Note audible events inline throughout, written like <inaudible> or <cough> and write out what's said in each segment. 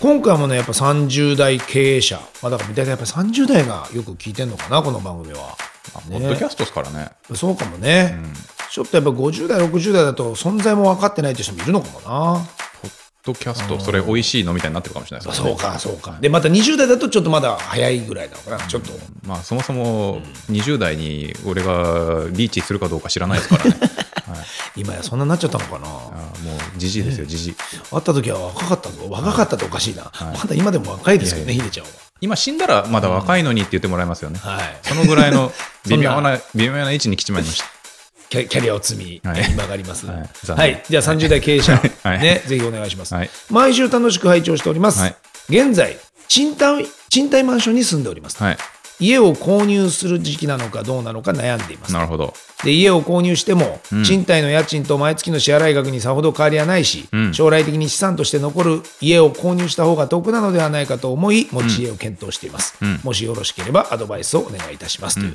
今回もねやっぱ30代経営者まあだから大体やっぱ30代がよく聞いてんのかなこの番組は。あポッドキャストですからね。そうかもね、ちょっとやっぱ50代60代だと存在も分かってないって人もいるのかもな。ポッドキャスト、それ美味しいのみたいになってるかもしれないですね。そうかそうか。でまた20代だとちょっとまだ早いぐらいなのかなちょっと。まあそもそも20代に俺がリーチするかどうか知らないですからね。<laughs> はい、今やそんなになっちゃったのかな？あもうじじいですよ、じじい。会った時は若かったぞ若かったっておかしいな、まだ今でも若いですよねいやいヒデちゃん今死んだらまだ若いのにって言ってもらえますよね。ははいそのぐらいの <laughs> 微妙な、微妙な位置に来ちまいました。キャキャリアを積み、はい今があります。ははいい、残念じゃあ30代経営者、<laughs> はいね、ぜひお願いします。はい毎週楽しく拝聴しております。はい現在賃貸、賃貸マンションに住んでおります。はい。家を購入する時期なのかどうなのか悩んでいます。なるほど。で家を購入しても、ん賃貸の家賃と毎月の支払い額にさほど変わりはないし、ん将来的に資産として残る家を購入した方が得なのではないかと思い、持ち家を検討しています。んもしよろしければアドバイスをお願いいたしますという。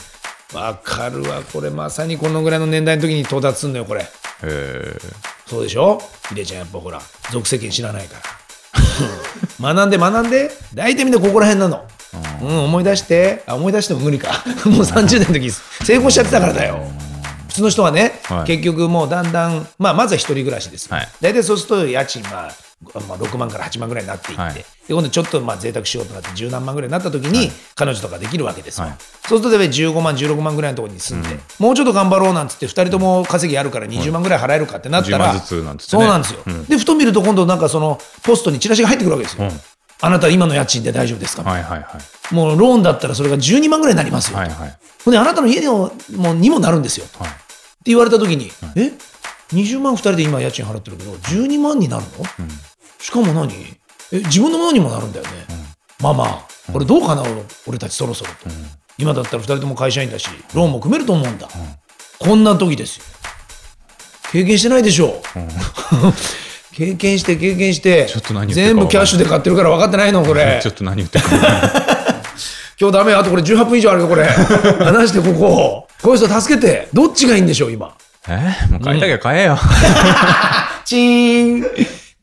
わ、かるわ、これまさにこのぐらいの年代の時に到達すんのよ、これ。えそうでしょ？ひでちゃんやっぱほら、俗世間知らないから。学んで学んで、大体みんなここら辺なの。うん、思い出して、あ、思い出しても無理か。<laughs> もう30年の時成功しちゃってたからだよ。普通の人はね、はい。結局もうだんだん、まあ、まずは一人暮らしです。よ。はい。大体そうすると家賃、まあ、まあ、6万から8万ぐらいになっていって、はい。で今度ちょっとまあ贅沢しようとなって十何万ぐらいになった時に、彼女とかできるわけですよ。はい。そうすると大体15万、16万ぐらいのところに住んで、もうちょっと頑張ろうなんつって、2人とも稼ぎあるから20万ぐらい払えるかってなったら、10万ずつなんつってね。そうなんですよ。で、ふと見ると今度なんかそのポストにチラシが入ってくるわけですよ。うんあなた今の家賃で大丈夫ですか、はいはいはい。もうローンだったらそれが12万ぐらいになりますよ。はいはい。ほんであなたの家でももうにもなるんですよ。ってはい。言われた時に、え？20万2人で今家賃払ってるけど12万になるの、しかも何？え自分のものにもなるんだよね、まあまあこれどうかな、俺たちそろそろと、今だったら2人とも会社員だしローンも組めると思うんだ、こんな時ですよ。経験してないでしょう、<laughs> 経験して経験してちょっと何全部キャッシュで買ってるから分かってないのこれ。<laughs> ちょっと何言ってるか。<laughs> 今日ダメあとこれ18分以上あるよこれ。<laughs> 話してここ。こういう人助けて。どっちがいいんでしょう今？え？もう買いたきゃ買えよ。チーン。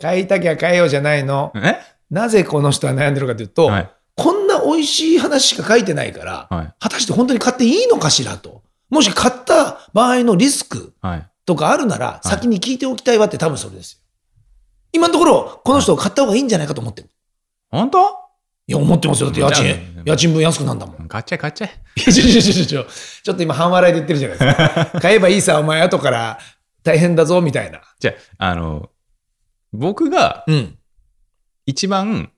買いたきゃ買えよじゃないの。え？なぜこの人は悩んでるかというと、はい。こんな美味しい話しか書いてないから、はい。果たして本当に買っていいのかしらと。もし買った場合のリスクはい。とかあるなら、先に聞いておきたいわって多分それですよ。今のところ、この人を買った方がいいんじゃないかと思ってる。本当？いや、思ってますよ。だって家賃あ、家賃分安くなんだもん。買っちゃえ買っちゃえ。いやちょちょちょちょちょっと今半笑いで言ってるじゃないですか。<laughs> 買えばいいさ、お前後から大変だぞ、みたいな。じゃあ、あの、僕がうん。一番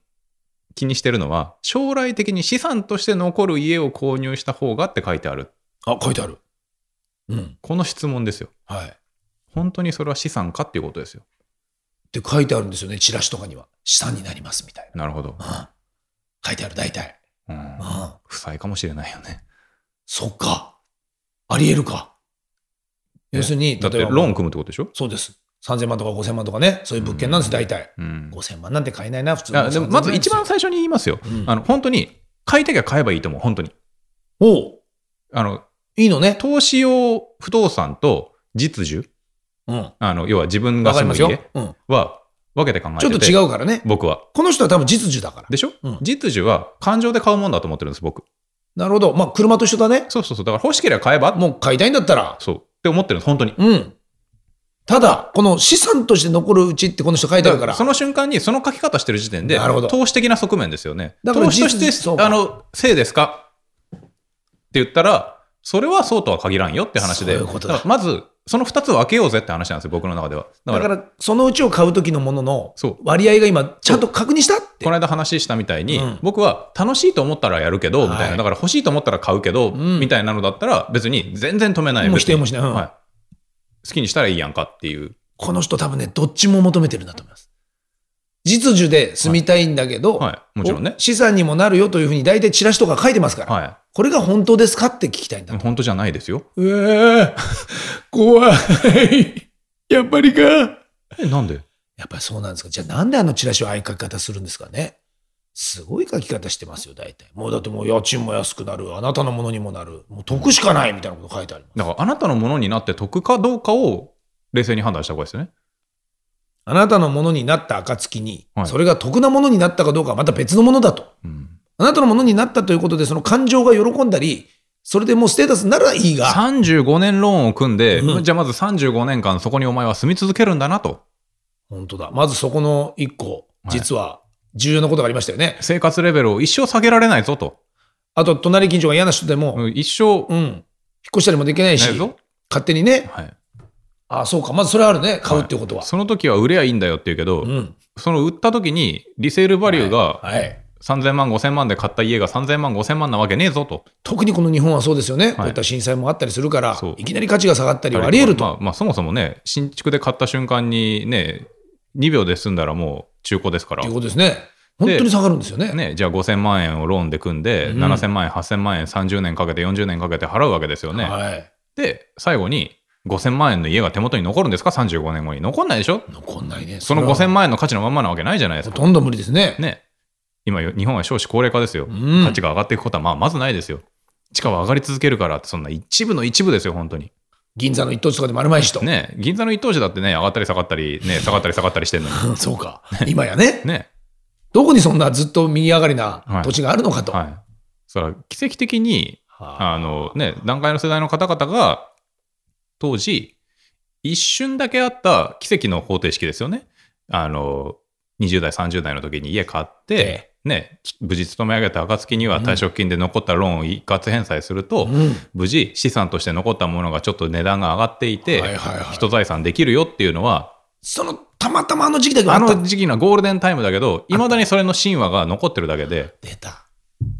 気にしてるのは、将来的に資産として残る家を購入した方がって書いてある。あ、書いてある。うん。この質問ですよ。はい。っ本当にそれは資産かっていうことですよ。て書いてあるんですよね、チラシとかには。資産になります、みたいなるほど。な。うん。書いてある、大体。うんうん。負債かもしれないよね。そっか。ありえるか。要するに、だって例えばローン組むってことでしょ？そうです。3000万とか5000万とかね、そういう物件なんです、大体。うん。5000万なんて買えないな、普通でもまず一番最初に言いますよ。うんあの本当に買いたきゃ買えばいいと思う、本当に。おうあのいいのね。投資用不動産と実需、うん。あの要は自分が住む家。うん。は分けて考えててちょっと違うからね。僕は。この人は多分実需だから。でしょ、うん実需は感情で買うもんだと思ってるんです、僕。なるほど。まあ、車と一緒だね。そうそうそう。だから欲しければ買えば、もう買いたいんだったら。そう。って思ってるんです、本当に。うん。ただ、この資産として残るうちってこの人書いてあるから。その瞬間にその書き方してる時点でなるほど、投資的な側面ですよね。だから投資としてあの、せいですか？って言ったら、それはそうとは限らんよって話で。そういうまず、その2つを分けようぜって話なんですよ、僕の中では。だから、だから、そのうちを買う時のものの割合が今、ちゃんと確認したってこの。間話したみたいに、うん僕は楽しいと思ったらやるけど、みたいはいな。だから欲しいと思ったら買うけど、んみたいなのだったら、別に全然止めない。もう否定もしないうんはい。好きにしたらいいやんかっていう。この人多分ね、どっちも求めてるんだと思います。実需で住みたいんだけど、はいもちろんねお資産にもなるよというふうに大体チラシとか書いてますから、はこれが本当ですかって聞きたいんだい。。本当じゃないですよ。うえ怖い。やっぱりか。え、なんで？やっぱりそうなんですか。じゃあなんであのチラシをああいう書き方するんですかね。すごい書き方してますよ、大体。もうだってもう家賃も安くなる、あなたのものにもなる、もう得しかないみたいなこと書いてあります。だから、あなたのものになって得かどうかを冷静に判断した方がいいですよね。あなたのものになった暁に、はいそれが得なものになったかどうかはまた別のものだと。うん。あなたのものになったということで、その感情が喜んだり、それでもうステータスにならいいが、35年ローンを組んで、うんじゃあまず35年間そこにお前は住み続けるんだなと。本当だ。まずそこの一個、はい実は重要なことがありましたよね。生活レベルを一生下げられないぞと。あと、隣近所が嫌な人でも、うん一生、うん、引っ越したりもできないし。勝手にね、はい。ああ、そうか、まずそれあるね、買うっていうことは。その時は売ればいいんだよって言うけど、うん。その売った時にリセールバリューがはい。3000万、5000万で買った家が3000万、5000万なわけねえぞと。特にこの日本はそうですよね。こういった震災もあったりするからいきなり価値が下がったりはあり得ると。まあ、まあそもそもね、新築で買った瞬間にね、2秒で済んだらもう中古ですからという。ことですね。本当に下がるんですよね。ね、じゃあ5000万円をローンで組んで、うん7000万円、8000万円、30年かけて、40年かけて払うわけですよね。はい。で、最後に5000万円の家が手元に残るんですか ?35 年後に。残んないでしょ？残んないね。そのれは5000万円の価値のまんまなわけないじゃないですか。ほとんど無理ですね。ね。今、日本は少子高齢化ですよ。うん価値が上がっていくことはまあまずないですよ。地価は上がり続けるからって、そんな一部の一部ですよ、本当に。銀座の一等地とかで丸まいしと。ね、銀座の一等地だってね、上がったり下がったり、ね、下がったり下がったりしてんのに。<laughs> そうか。今やね。<laughs> ね。どこにそんなずっと右上がりなはい土地があるのかと。はい。それは奇跡的に、はあのね、段階の世代の方々が、当時、一瞬だけあった奇跡の方程式ですよね。あの、20代、30代の時に家買って、ね、無事勤め上げた暁には退職金で残ったローンを一括返済すると、うん無事資産として残ったものがちょっと値段が上がっていて、はいはいはい人財産できるよっていうのは、その、たまたまあの時期だけああった。の時期のゴールデンタイムだけど、いまだにそれの神話が残ってるだけで、出た。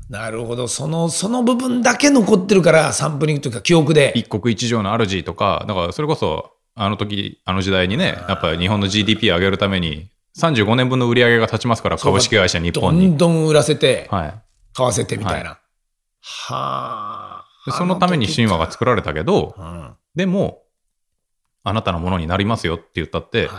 なるほど。その、その部分だけ残ってるから、サンプリングというか記憶で。一国一城の主とか、だからそれこそ、あの時、あの時代にね、やっぱり日本の GDP 上げるために、35年分の売り上げが立ちますから、株式会社日ど本に。んどん売らせて、はい。買わせてみたいな。はあ。でそのために神話が作られたけど、うん。はでも、あなたのものになりますよって言ったってい、。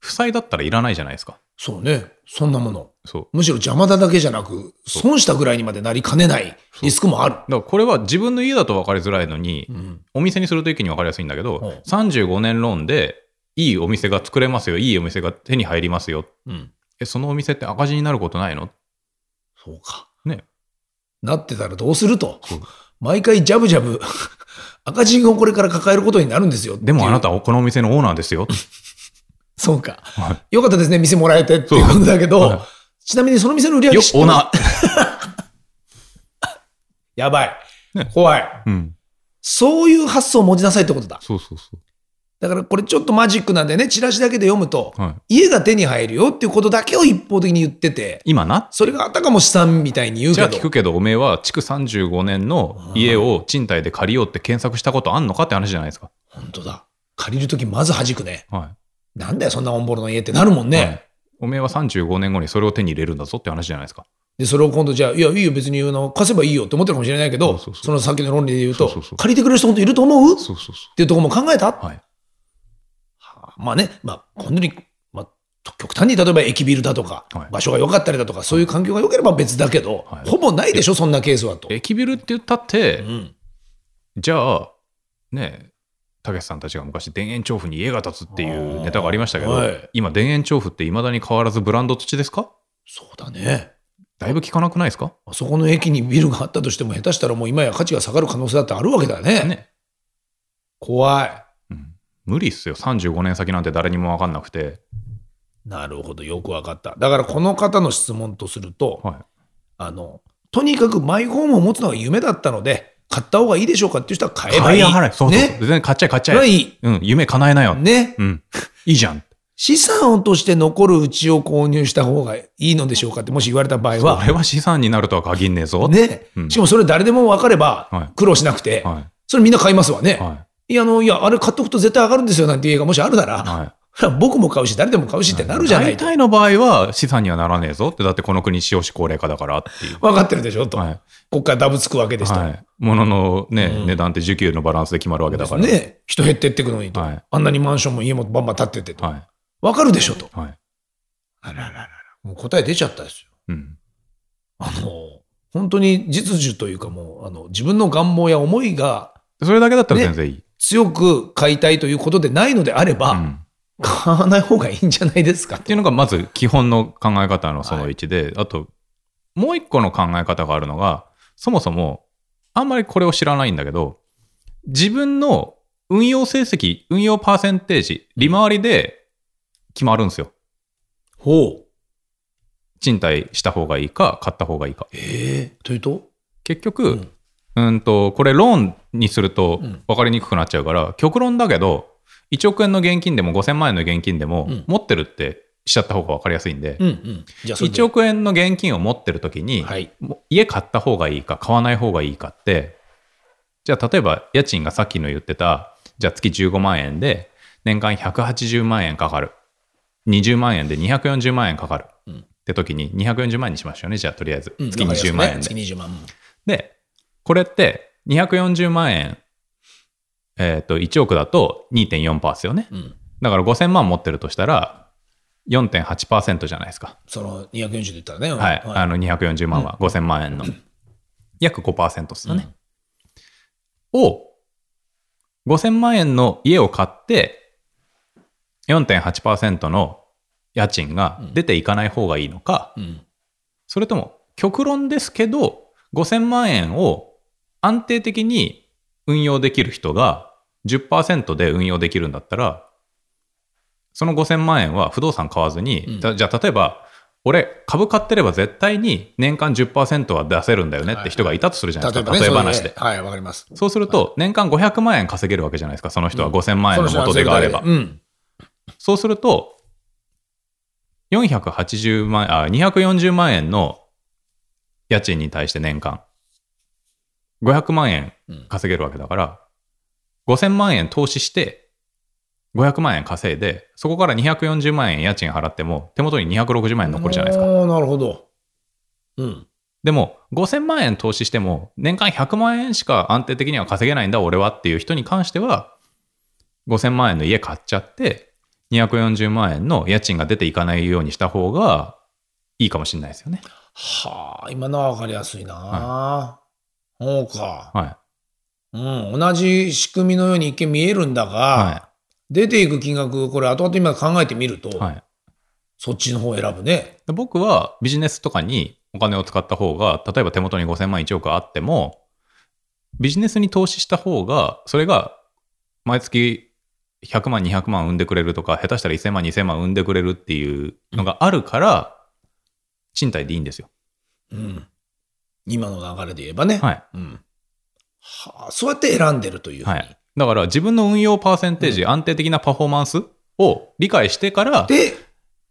負債だったらいらないじゃないですか。そうね。そんなもの。そう。むしろ邪魔だだけじゃなく、損したぐらいにまでなりかねないリスクもある。だからこれは自分の家だと分かりづらいのに、うん。お店にすると一気に分かりやすいんだけど、うん35年ローンで、いいお店が作れますよ、いいお店が手に入りますよ。うん。え、そのお店って赤字になることないの？そうか。ね。なってたらどうすると？毎回ジャブジャブ、<laughs> 赤字をこれから抱えることになるんですよ。でもあな。たはこのお店のオーナーですよ。そうか。はよかったですね、店もらえてっていうことだけど、はいちなみにその店の売り上げ知っ、<laughs> やばい。ね怖い。ー。うん。そういう発想を持ちなさいってことだ。そうそうそだからこれちょっとマジックなんでね、チラシだけで読むと、う。はい。家が手に入るよっていうことだけを一方的に言ってて、今な、それがあたかも資産みたいに言うじゃあけど、聞くけど、おめえは築35年の家を賃貸で借りようって検索したことあんのかって話じゃないですか。本当だ。借りるときまず弾くね。はなんだよ、そんなオンボロの家ってなるもんい。ね。はいおめえは35年後にそれを手に入れるんだぞって話じゃないですか。で、それを今度じゃあ、いや、いいよ、別にあの貸せばいいよって思ってるかもしれないけど、そのさっきの論理で言うと、借りてくれる人本当いると思う？っていうところも考えた、う。はい。まあね、まあ、本当に、まあ、極端に例えば駅ビルだとか、はい場所が良かったりだとか、そういう環境が良ければ別だけど、はいほぼないでしょ、そんなケースはと。駅ビルって言ったって、うん、じゃあ、ねえ、たけしさんたちが昔、田園調布に家が建つっていうネタがありましたけど、はい今、田園調布っていまだに変わらずブランド土地ですか？そうだね。だいぶ聞かなくないですか？あそこの駅にビルがあったとしても、下手したらもう今や価値が下がる可能性だってあるわけだよね。ね。怖い。うん無理っすよ。35年先なんて誰にも分かんなくて。なるほど、よくわかった。だからこの方の質問とすると、はい。あの、とにかくマイホームを持つのが夢だったので、買った方がいいでしょうかっていう人は買えばいい。買いやがれ。そうそう。ね。全然買っちゃえ買っちゃえ。いい。うん。夢叶えなよ。ね。うん。いいじゃん。資産として残るうちを購入した方がいいのでしょうかってもし言われた場合そは、れは資産になるとは限んねえぞ。ね、うんしかもそれ誰でも分かればはい苦労しなくて、はそれみんな買いますわね。い。はい。いや、あの、いや、あれ買っとくと絶対上がるんですよなんていう家がもしあるなら、はい。<laughs> 僕も買うし、誰でも買うしってなるじゃないと。大体の場合は資産にはならねえぞって、だってこの国少子高齢化だからっていう。分かってるでしょ？と。はい。こっからダブつくわけですと。はい。物のね、うん値段って需給のバランスで決まるわけだから。ね、人減ってってくのにと、はいあんなにマンションも家もバンバン建っててと。は分かるでしょと。い。はい。あらららら。もう答え出ちゃったですよ。うん。あの、本当に実需というかもう、あの、自分の願望や思いがそれだけだったら全然いい。強く買いたいということでないのであれば、うん買わない方がいいんじゃないですか？っていうのがまず基本の考え方のその1で、あともう一個の考え方があるのがそもそもあんまりこれを知らないんだけど自分の運用成績運用パーセンテージ利回りで決まるんですよ。ほう。賃貸した方がいいか買った方がいいか。ええというと？結局、うん、とこれローンにするとうん。分かりにくくなっちゃうから、極論だけど1億円の現金でも5000万円の現金でも、うん。持ってるってしちゃった方が分かりやすいんで、うんうん。じゃあそれで。1億円の現金を持ってる時に、家買った方がいいか買わない方がいいかってじゃあ例えば家賃がさっきの言ってたじゃあ月15万円で年間180万円かかる。20万円で240万円かかる、うん。って時に240万円にしましょうねじゃあとりあえず。うん。月20万円で、月20万。でこれって240万円えっ、と1億だと2.4%ですよねうん。だから5000万持ってるとしたら4.8%じゃないですかその240で言ったらね。はい、あの240万は5000万円の、約5%ですよね。を、5000万円の家を買って、4.8%の家賃が出ていかない方がいいのか、うん。それとも極論ですけど、5000万円を安定的に運用できる人が10%で運用できるんだったら、その5000万円は不動産買わずに、うんじゃあ例えば、俺株買ってれば絶対に年間10%は出せるんだよねって人がいたとするじゃないですか、ね例え話で。はい、わかります。そうすると、年間500万円稼げるわけじゃないですか、その人は5000万円の元手があれば。うん。そうすると、480万円、あ、240万円の家賃に対して年間、500万円稼げるわけだから、5000万円投資して、500万円稼いで、そこから240万円家賃払っても、手元に260万円残るじゃないですか。ああ、なるほど。うん。でも、5000万円投資しても、年間100万円しか安定的には稼げないんだ、俺はっていう人に関しては、5000万円の家買っちゃって、240万円の家賃が出ていかないようにした方がいいかもしれないですよね。はあ、今のはわかりやすいな。そうか。はうん。同じ仕組みのように一見見えるんだが、い。は出ていく金額、これ後々今考えてみると、い。はい。そっちの方を選ぶね。で僕はビジネスとかにお金を使った方が、例えば手元に5000万1億あっても、ビジネスに投資した方が、それが毎月100万、200万生んでくれるとか、下手したら1000万、2000万生んでくれるっていうのがあるから、賃貸でいいんですよ。うん。今の流れで言えばね。はい。うん。はあ、そうやって選んでるという。はい。だから自分の運用パーセンテージ、安定的なパフォーマンスを理解してから、で、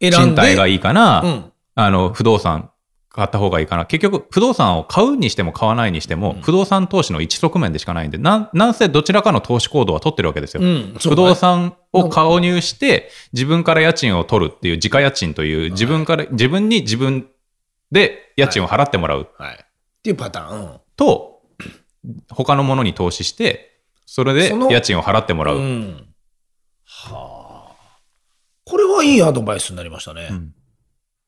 選ん賃で。貸がいいかな、うん。あの、不動産買った方がいいかな。結局、不動産を買うにしても買わないにしても、うん不動産投資の一側面でしかないんで、なん、なんせどちらかの投資行動は取ってるわけですよ。うん。不動産を購入して、自分から家賃を取るっていう、自家家賃という、自分から、自分に自分で家賃を払ってもらうはい。っていうパターン。うんと、他のものに投資して、それで家賃を払ってもらう。うん。はあ。これはいいアドバイスになりましたね。うん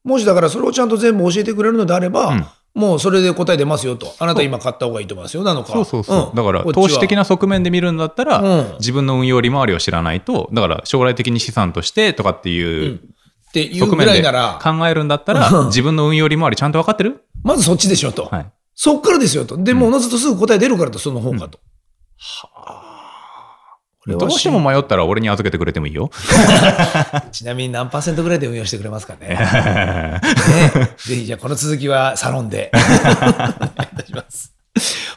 もしだからそれをちゃんと全部教えてくれるのであれば、うんもうそれで答え出ますよと。あなた今買った方がいいと思いますよ。なのか。そうそうそう。んだから、投資的な側面で見るんだったら、うん自分の運用利回りを知らないと、だから将来的に資産としてとかってういう、んっていうぐ側面でらいなら、考えるんだったうんら、自分の運用利回りちゃんと分かってる？まずそっちでしょと。はい。そっからですよと。で、もおのずとすぐ答え出るからと、その方がと。はあ。どうしても迷ったら俺に預けてくれてもいいよ。<laughs> ちなみに何パーセントぐらいで運用してくれますかね。<laughs> ねぜひじゃあこの続きはサロンで。<laughs> お願いいたします。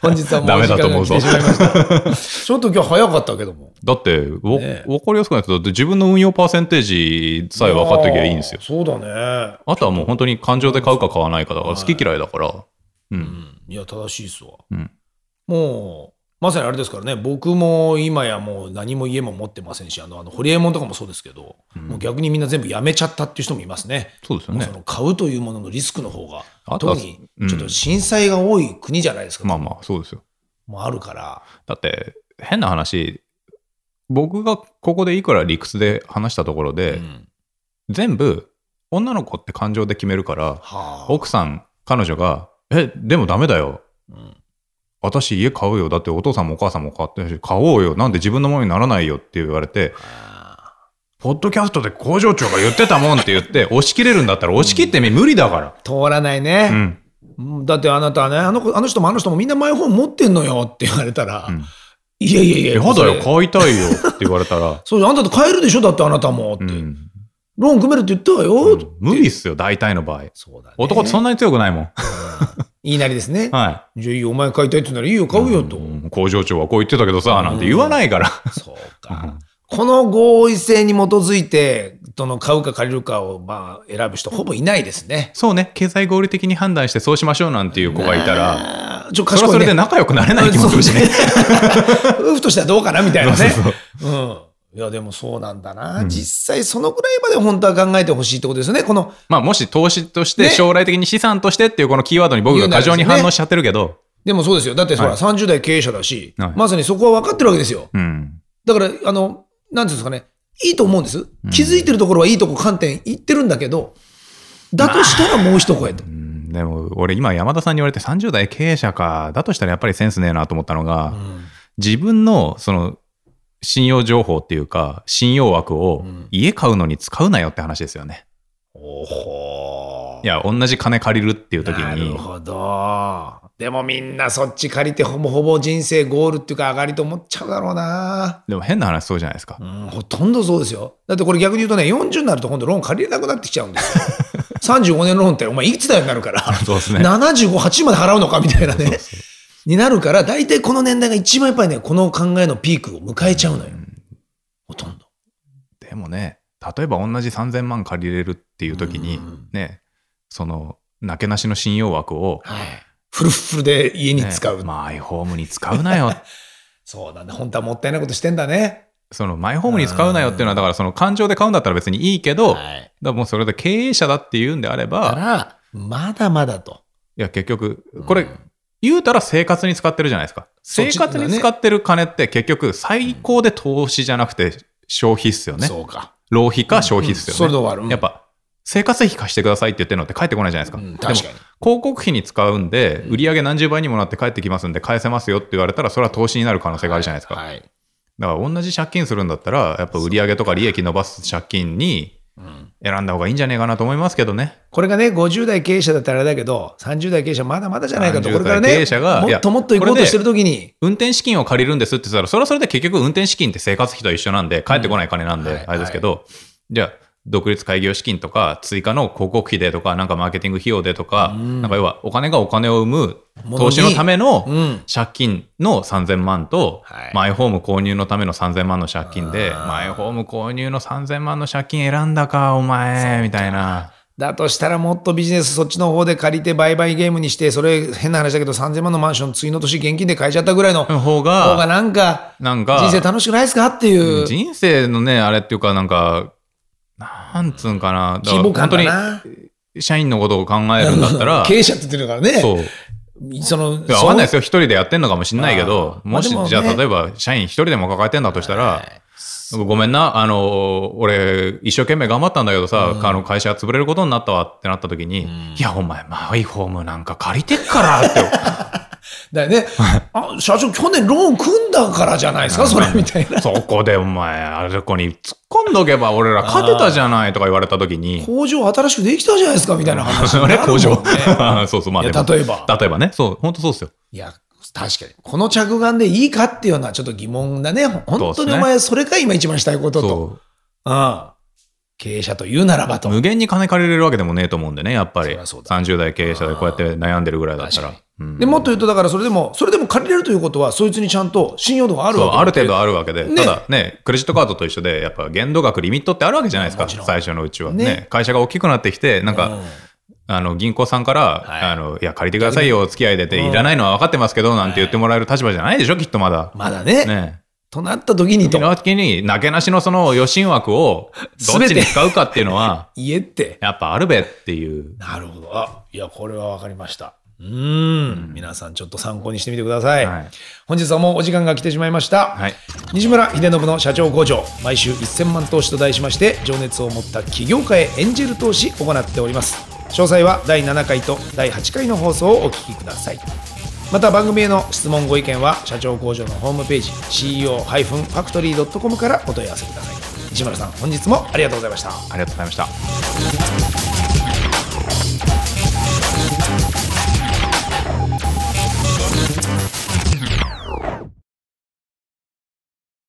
本日はもう時間が来てしまいました。ちょっと今日早かったけども。だって、わね分かりやすくないですだって自分の運用パーセンテージさえ分かってきゃいいんですよ。そうだね。あとはもう本当に感情で買うか買わないかだから好き嫌いだから。う。うんん。いや、正しいっすわ。うんもう、まさにあれですからね、僕も今やもう何も家も持ってませんし、あの、あの、ホリエモンとかもそうですけど、もう逆にみんな全部やめちゃったっていう人もいますね。そうですよねその買うというもののリスクの方が、特にちょっと震災が多い国じゃないですか。まあまあ、そうですよ。もうあるから。だって、変な話、僕がここでいくら理屈で話したところで、うん全部、女の子って感情で決めるから、はあ。奥さん、彼女が、え、でもダメだよ。うん私家買うよ。だってお父さんもお母さんも買ってるし、買おうよ。なんで自分のものにならないよって言われて、ポッドキャストで工場長が言ってたもんって言って、<laughs> 押し切れるんだったら押し切ってみ、無理だから。通らないうん。ね。うんだってあなたはね、あの子あの人もあの人もみんなマイホーム持ってんのよって言われたら、んいやいやいや、やだよ、買いたいよって言われたら、<laughs> そう、あんたと買えるでしょだってあなたもって。うん。ローン組めるって言ったわよ、って無理っすよ、大体の場合。そうだね。男ってそんなに強くないもん。言いなりですね。<laughs> はじゃあいいよ、お前買いたいって言うならいいよ、買うよと。い。うん工場長はこう言ってたけどさ、なんて言わないから。そうか。この合意性に基づいて、その買うか借りるかをまあ選ぶ人、ほぼいないですね。そうね、経済合理的に判断してそうしましょうなんていう子がいたら、ちょっとそれはそれで。仲良くなれない気もするしね。<laughs> 夫婦としてはどうかなみたいなね。そうそううん。いや、でもそうなんだな。実際そのぐらいまで本当は考えてほしいってことですよね。この、まあ、もし投資としねて将来的に資産としてっていうこのキーワードに僕が過剰に反応しちゃってるけど、でもそうですよ。だってほら、はい30代経営者だし、はいまさにそこは分かってるわけですよ。うん。だから、あの、なんていうんですかね、いいと思うんです。気づいてるところはいいとこ観点言ってるんだけど、だとしたらもう一声とう。んでも、俺今山田さんに言われて30代経営者か、だとしたらやっぱりセンスねえなと思ったのが、自分のその信用情報っていうか、信用枠を家買うのに使うなよって話ですよね。おほいや、同じ金借りるっていう時なるに、ほど。でもみんなそっち借りてほぼほぼ人生ゴールっていうか上がりと思っちゃうだろうな。でも変な話そうじゃないですか。うん、ほとんどそうですよ。だってこれ逆に言うとね、40になると今度ローン借りれなくなってきちゃうんですよ。<laughs> 35年ローンってお前いくつだよになるから、そうですね。75、80まで払うのかみたいなね。になるから、大体この年代が一番やっぱりね、この考えのピークを迎えちゃうのよ。ほとんど。でもね、例えば同じ3000万借りれるっていう時に、ね、その、なけなしの信用枠を、はい。フルフルで家にね使う。マイホームに使うなよ。<laughs> そうだね。本当はもったいないことしてんだね。そのマイホームに使うなよっていうのは、だからその感情で買うんだったら別にいいけど、はい。らもうそれで経営者だっていうんであれだば、から、まだまだと。いや結局、これ、言うたら生活に使ってるじゃないですか。生活に使ってる金って結局最高で投資じゃなくて消費っすよね。そうか。浪費か消費っすよね。うんそれで終わるうんやっぱ、生活費貸してくださいって言ってるのって返ってこないじゃないですか。確かに。広告費に使うんで、売上何十倍にもなって返ってきますんで、返せますよって言われたら、それは投資になる可能性があるじゃないですか。はい。だから同じ借金するんだったら、やっぱ売上とか利益伸ばす借金に選んだ方がいいんじゃねえかなと思いますけどね。これがね、50代経営者だったらあれだけど、30代経営者まだまだじゃないかと。30これからね、代経営者がもっともっと行こうとしてるときに、運転資金を借りるんですって言ったら、それはそれで結局運転資金って生活費と一緒なんで、返ってこない金なんで、あれですけど、じゃあ、独立開業資金とか、追加の広告費でとか、なんかマーケティング費用でとか、なんか要はお金がお金を生む投資のためのうん。借金の3000万と、はい。マイホーム購入のための3000万の借金で、マイホーム購入の3000万の借金選んだか、お前、みたいな。だとしたらもっとビジネスそっちの方で借りて売買ゲームにして、それ変な話だけど3000万のマンション次の年現金で買えちゃったぐらいの方方がが、なんか、なんか、人生楽しくないですか？っていう。人生のね、あれっていうか、なんか、なんつうんかな。だから本な。当に社員のことを考えるんだったら、<laughs> 経営者って言ってるからね。そう。その、いや、わかんないですよ。一人でやってんのかもしんないけど、もし、じゃあ、例えば、社員一人でも抱えてんだとしたら、はいごめんな、あの、俺、一生懸命頑張ったんだけどさ、あの、会社が潰れることになったわってなった時に、いや、お前、マイホームなんか借りてっからって。だよね。あ、社長、去年ローン組んだからじゃないですか、それ、みたいな。そこでお前、あそこに突っ込んどけば俺ら勝てたじゃないとか言われた時に、工場新しくできたじゃないですか、みたいな話になあれるもん工場ね。<laughs> そうそう、まあ例えば例えばね。そう、本当そうですよ。いや、確かに。この着眼でいいかっていうのはちょっと疑問だね。本当にお前、それか今一番したいことと。そうん。経営者と言うならばと。う。無限に金借りれるわけでもねえと思うんでね、やっぱり。そりゃそうだ30代経営者でこうやって悩んでるぐらいだったらでもっと言うと、だからそれでも、それでも借りれるということは、そいつにちゃんと信用度があるわけある程度ああるわけで、ねただね、クレジットカードと一緒で、やっぱ限度額、リミットってあるわけじゃないですか、最初のうちは。ねね会社が大きくなってきて、なんか、あの銀行さんから、はいあのいや借りてくださいよお付き合いでって、いらないのは分かってますけどなんて言ってもらえる立場じゃないでしょきっとまだ。まだね。ねとなった時にと時に、なけなしのその <laughs> 余震枠をどっちに使うかっていうのは、<laughs> 言えって。やっぱあるべっていう。なるほど。あ、いや、これは分かりました。うーん。皆さんちょっと参考にしてみてください。はい本日はもうお時間が来てしまいました。はい。西村秀信の社長工場毎週1000万投資と題しまして情熱を持った起業家へエンジェル投資行っております詳細は第7回と第8回の放送をお聞きくださいまた番組への質問ご意見は社長工場のホームページ CEO-factory.com からお問い合わせください西村さん本日もありがとうございましたありがとうございました。